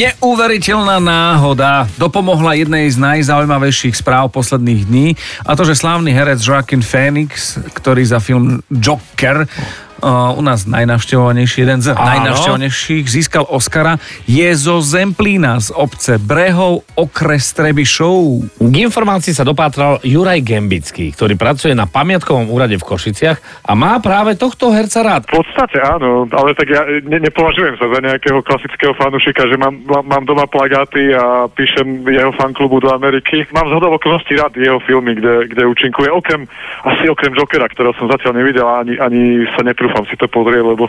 Neuveriteľná náhoda dopomohla jednej z najzaujímavejších správ posledných dní a to, že slávny herec Joaquin Phoenix, ktorý za film Joker u nás najnavštevovanejší, jeden z Áno. najnavštevovanejších, získal Oscara, je zo Zemplína z obce Brehov, okres Trebišov. K informácii sa dopátral Juraj Gembický, ktorý pracuje na pamiatkovom úrade v Košiciach a má práve tohto herca rád. V podstate áno, ale tak ja ne, nepovažujem sa za nejakého klasického fanúšika, že mám, mám, doma plagáty a píšem jeho fanklubu do Ameriky. Mám z hodou okolností rád jeho filmy, kde, kde účinkuje, okrem, asi okrem Jokera, ktorého som zatiaľ nevidel ani, ani sa netrúfam si to pozrieť, lebo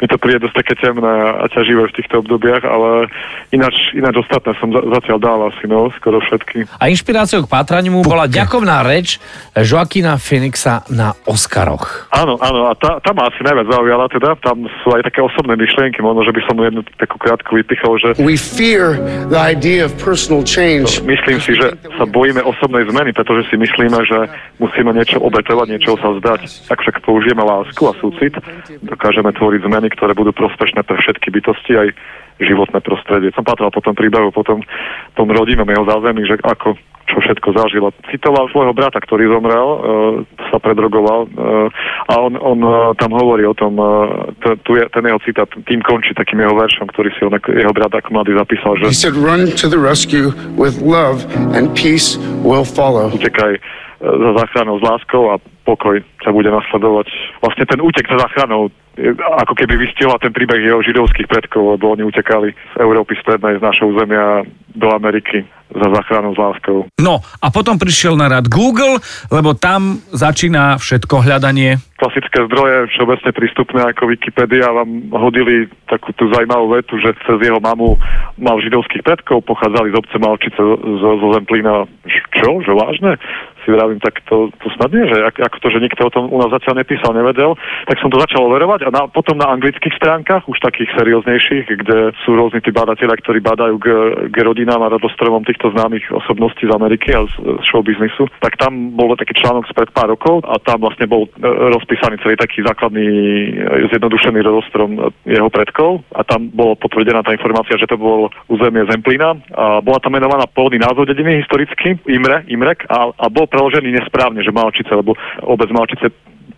mi to príde dosť také temné a ťaživé v týchto obdobiach, ale ináč, ináč ostatné som za, zatiaľ dal asi, no, skoro všetky. A inšpiráciou k pátraniu mu bola ďakovná reč Joaquina Phoenixa na Oscaroch. Áno, áno, a tá, tá ma asi najviac zaujala teda, tam sú aj také osobné myšlienky, možno, že by som jednu takú krátku vypichol, že We fear the idea of personal change. Myslím si, že sa bojíme osobnej zmeny, pretože si myslíme, že musíme niečo obetovať, niečo sa zdať. Ak však použijeme lásku a súcit, dokážeme tvoriť zmeny, ktoré budú prospešné pre všetky bytosti, aj životné prostredie. Som patral po tom príbehu, po tom, tom rodinnom jeho zázemí, že ako čo všetko zažil. A Citoval svojho brata, ktorý zomrel, e, sa predrogoval e, a on, on e, tam hovorí o tom, e, t- tu je ten jeho citát, tým končí takým jeho veršom, ktorý si on, jeho brat ako mladý zapísal, že He said, run to the rescue with love and peace will follow. utekaj za záchranou s láskou a pokoj sa bude nasledovať. Vlastne ten útek za záchranou ako keby vystihla ten príbeh jeho židovských predkov, lebo oni utekali z Európy strednej, z našho územia do Ameriky za záchranou s láskou. No a potom prišiel na rad Google, lebo tam začína všetko hľadanie. Klasické zdroje, všeobecne prístupné ako Wikipedia, vám hodili takú tú zaujímavú vetu, že cez jeho mamu mal židovských predkov, pochádzali z obce Malčice zo, zo Zemplína. Čo? Že vážne? Si vravím, tak to, to snad nie, že ak, ako to, že nikto o tom u nás zatiaľ nepísal, nevedel, tak som to začal overovať a na, potom na anglických stránkach, už takých serióznejších, kde sú rôzni tí badatelia, ktorí badajú k, k rodinám a rodostromom týchto známych osobností z Ameriky a z, z showbiznisu, tak tam bol taký článok spred pár rokov a tam vlastne bol e, rozpísaný celý taký základný e, zjednodušený rodostrom jeho predkov a tam bolo potvrdená tá informácia, že to bol územie Zemplína a bola tam menovaná pôvodný názov dediny historicky, Imre, Imrek a, a bol preložený nesprávne, že Malčice, lebo obec Malčice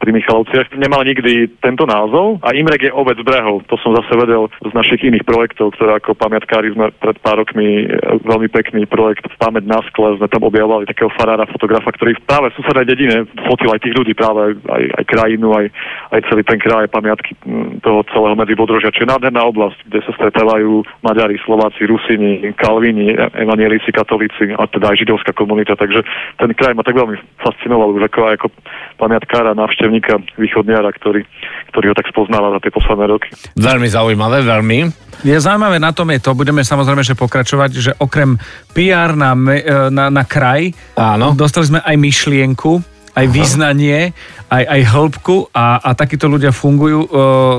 pri Michalovciach nemal nikdy tento názov a Imrek je obec brehov. To som zase vedel z našich iných projektov, ktoré ako pamiatkári sme pred pár rokmi e, veľmi pekný projekt v pamäť na skle sme tam objavovali takého farára, fotografa, ktorý práve v susednej dedine fotil aj tých ľudí, práve aj, aj krajinu, aj, aj celý ten kraj, pamiatky toho celého medzibodrožia. Čiže nádherná oblasť, kde sa stretávajú Maďari, Slováci, Rusini, Kalvini, evanielici, katolíci a teda aj židovská komunita. Takže ten kraj ma tak veľmi fascinoval už ako, ako pamiatkára, návštevníka východniara, ktorý, ktorý ho tak spoznáva za tie posledné roky. Veľmi zaujímavé, veľmi. Je zaujímavé na tom je to, budeme samozrejme že pokračovať, že okrem PR na, e, na, na kraj, Áno. dostali sme aj myšlienku, aj význanie, aj, aj hĺbku a, a takíto ľudia fungujú e,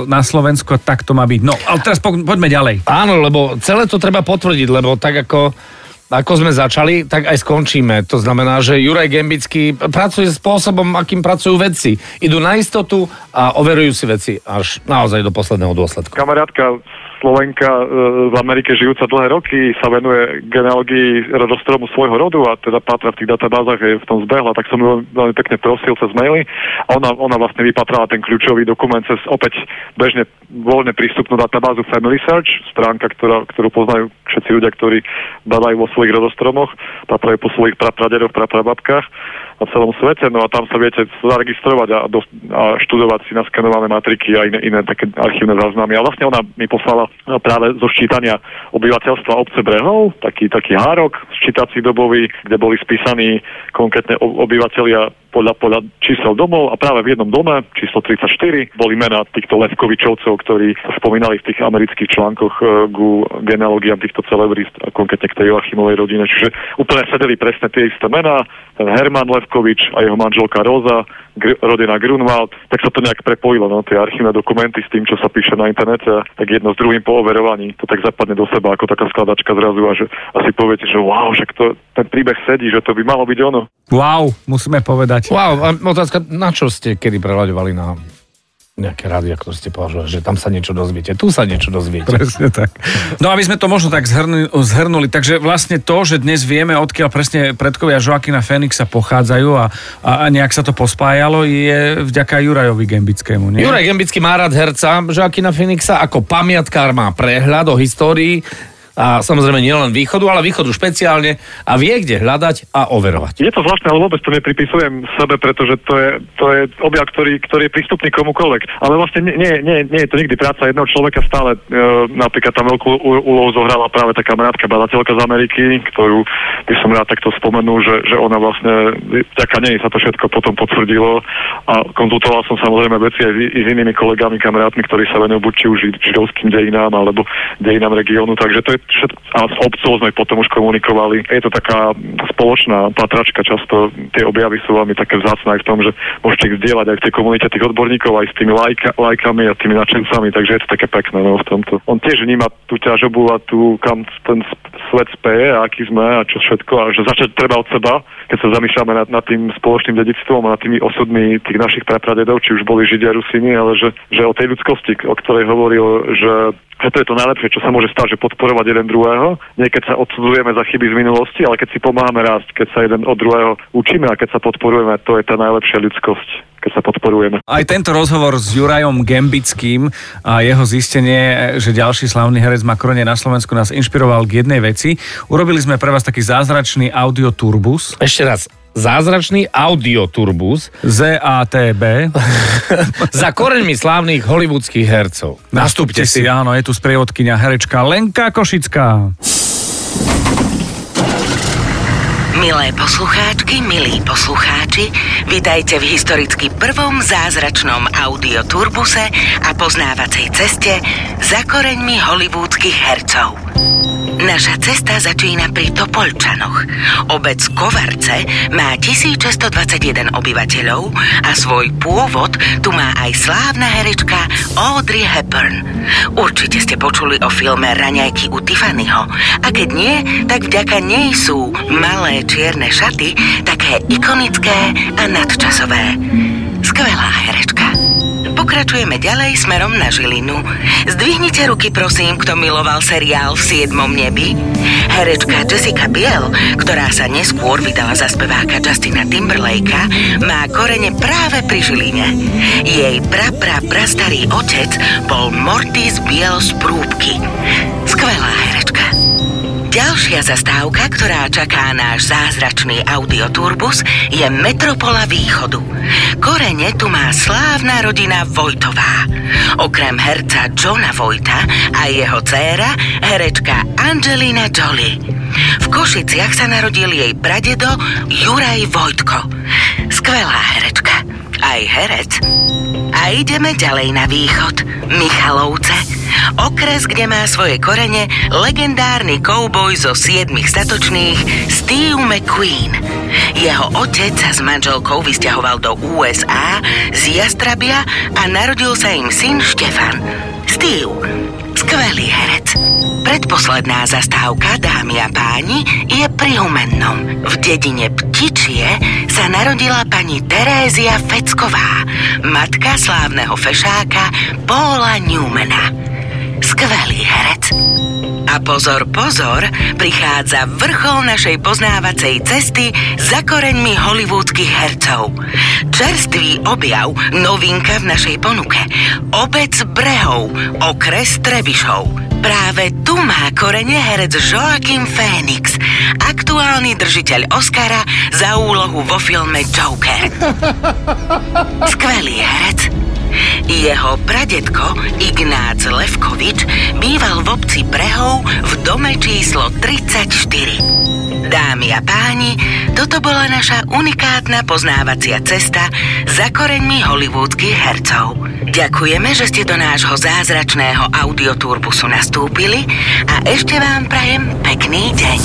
na Slovensku a tak to má byť. No, ale teraz po, poďme ďalej. Áno, lebo celé to treba potvrdiť, lebo tak ako ako sme začali, tak aj skončíme. To znamená, že Juraj Gembický pracuje spôsobom, akým pracujú vedci. Idú na istotu a overujú si veci až naozaj do posledného dôsledku. Kamarátka Slovenka e, v Amerike žijúca dlhé roky sa venuje genealógii rodostromu svojho rodu a teda pátra v tých databázach je v tom zbehla, tak som ju veľmi pekne prosil cez maily a ona, ona vlastne vypatrala ten kľúčový dokument cez opäť bežne voľne prístupnú databázu Family Search, stránka, ktorá, ktorú poznajú všetci ľudia, ktorí badajú vo svojich rodostromoch, patrajú po svojich prapradedoch, praprababkách na celom svete, no a tam sa viete zaregistrovať a, dos- a študovať si naskenované matriky a iné, iné také archívne záznamy. A vlastne ona mi poslala no, práve zo ščítania obyvateľstva obce Brehov, taký, taký hárok, ščítací dobový, kde boli spísaní konkrétne obyvateľia podľa, podľa čísel domov a práve v jednom dome, číslo 34, boli mená týchto Levkovičovcov, ktorí spomínali v tých amerických článkoch e, ku genealógiám týchto celebrít a konkrétne k tej Joachimovej rodine. Čiže úplne sedeli presne tie isté mená, ten Herman Levkovič a jeho manželka Rosa, Gr- rodina Grunwald, tak sa to nejak prepojilo, no, tie archívne dokumenty s tým, čo sa píše na internete, a tak jedno s druhým po overovaní, to tak zapadne do seba ako taká skladačka zrazu a že asi poviete, že wow, že to, ten príbeh sedí, že to by malo byť ono. Wow, musíme povedať. Wow, a otázka, na čo ste kedy prelaďovali na nejaké rádia, ktoré ste považovali, že tam sa niečo dozviete, tu sa niečo dozviete. Presne tak. No aby sme to možno tak zhrnuli, zhrnuli, takže vlastne to, že dnes vieme, odkiaľ presne predkovia Joakina Fénixa pochádzajú a, a, a nejak sa to pospájalo, je vďaka Jurajovi Gembickému, nie? Juraj Gembický má rád herca Joaquina Phoenixa, ako pamiatkár má prehľad o histórii a samozrejme nielen východu, ale východu špeciálne a vie, kde hľadať a overovať. Je to zvláštne, ale vôbec to nepripisujem sebe, pretože to je, to je objav, ktorý, ktorý je prístupný komukoľvek. Ale vlastne nie, nie, nie, je to nikdy práca jedného človeka stále. E, napríklad tam veľkú úlohu zohrala práve tá kamarátka badateľka z Ameriky, ktorú by som rád takto spomenul, že, že ona vlastne, vďaka nej sa to všetko potom potvrdilo a konzultoval som samozrejme veci aj, s- inými kolegami, kamarátmi, ktorí sa venujú buď či už žid- židovským dejinám alebo dejinám regiónu, takže to je všetko, a s obcov sme potom už komunikovali. Je to taká spoločná patračka, často tie objavy sú veľmi také vzácne aj v tom, že môžete ich zdieľať aj v tej komunite tých odborníkov, aj s tými lajka, lajkami a tými nadšencami, takže je to také pekné no, v tomto. On tiež vníma tú ťažobu a tú, kam ten svet speje a aký sme a čo všetko a že začať treba od seba, keď sa zamýšľame nad, nad tým spoločným dedictvom a nad tými osudmi tých našich prapradedov, či už boli Židia, Rusini, ale že, že o tej ľudskosti, o ktorej hovoril, že že to je to najlepšie, čo sa môže stať, že podporovať jeden druhého. Nie keď sa odsudzujeme za chyby z minulosti, ale keď si pomáhame rásť, keď sa jeden od druhého učíme a keď sa podporujeme, to je tá najlepšia ľudskosť, keď sa podporujeme. Aj tento rozhovor s Jurajom Gembickým a jeho zistenie, že ďalší slavný herec má korene na Slovensku nás inšpiroval k jednej veci. Urobili sme pre vás taký zázračný audioturbus Ešte raz, zázračný audioturbus ZATB. za koreňmi slávnych hollywoodských hercov. Nastúpte si, áno, je tu sprievodkynia herečka Lenka Košická. Milé poslucháčky, milí poslucháči, vitajte v historicky prvom zázračnom audioturbuse a poznávacej ceste za koreňmi hollywoodských hercov. Naša cesta začína pri Topolčanoch. Obec Kovarce má 1621 obyvateľov a svoj pôvod tu má aj slávna herečka Audrey Hepburn. Určite ste počuli o filme Raňajky u Tiffanyho a keď nie, tak vďaka nej sú malé čierne šaty také ikonické a nadčasové. Skvelá herečka. Pokračujeme ďalej smerom na Žilinu. Zdvihnite ruky prosím, kto miloval seriál v 7. nebi. Herečka Jessica Biel, ktorá sa neskôr vydala za speváka Justina Timberlakea, má korene práve pri Žiline. Jej pra pra prastarý otec bol Mortis Biel z Prúbky. Skvelá herečka. Ďalšia zastávka, ktorá čaká náš zázračný audioturbus, je Metropola Východu. Korene tu má slávna rodina Vojtová. Okrem herca Johna Vojta a jeho dcéra, herečka Angelina Jolie. V Košiciach sa narodil jej pradedo Juraj Vojtko. Skvelá herečka. Aj herec. A ideme ďalej na východ. Michalovce. Okres, kde má svoje korene legendárny kouboj zo siedmých statočných Steve McQueen. Jeho otec sa s manželkou vysťahoval do USA z Jastrabia a narodil sa im syn Štefan. Steve. Skvelý herec. Predposledná zastávka, dámy a páni, je pri Humennom. V dedine Ptičie sa narodila pani Terézia Fecková, matka slávneho fešáka Paula Newmana. Skvelý herec. A pozor, pozor, prichádza vrchol našej poznávacej cesty za koreňmi hollywoodskych hercov. Čerstvý objav, novinka v našej ponuke. Obec Brehov, okres Trebišov. Práve tu má korene herec Joaquin Phoenix, aktuálny držiteľ Oscara za úlohu vo filme Joker. Skvelý herec. Jeho pradetko Ignác Levkovič býval v obci Prehov v dome číslo 34. Dámy a páni, toto bola naša unikátna poznávacia cesta za koreňmi hollywoodských hercov. Ďakujeme, že ste do nášho zázračného audioturbusu nastúpili a ešte vám prajem pekný deň.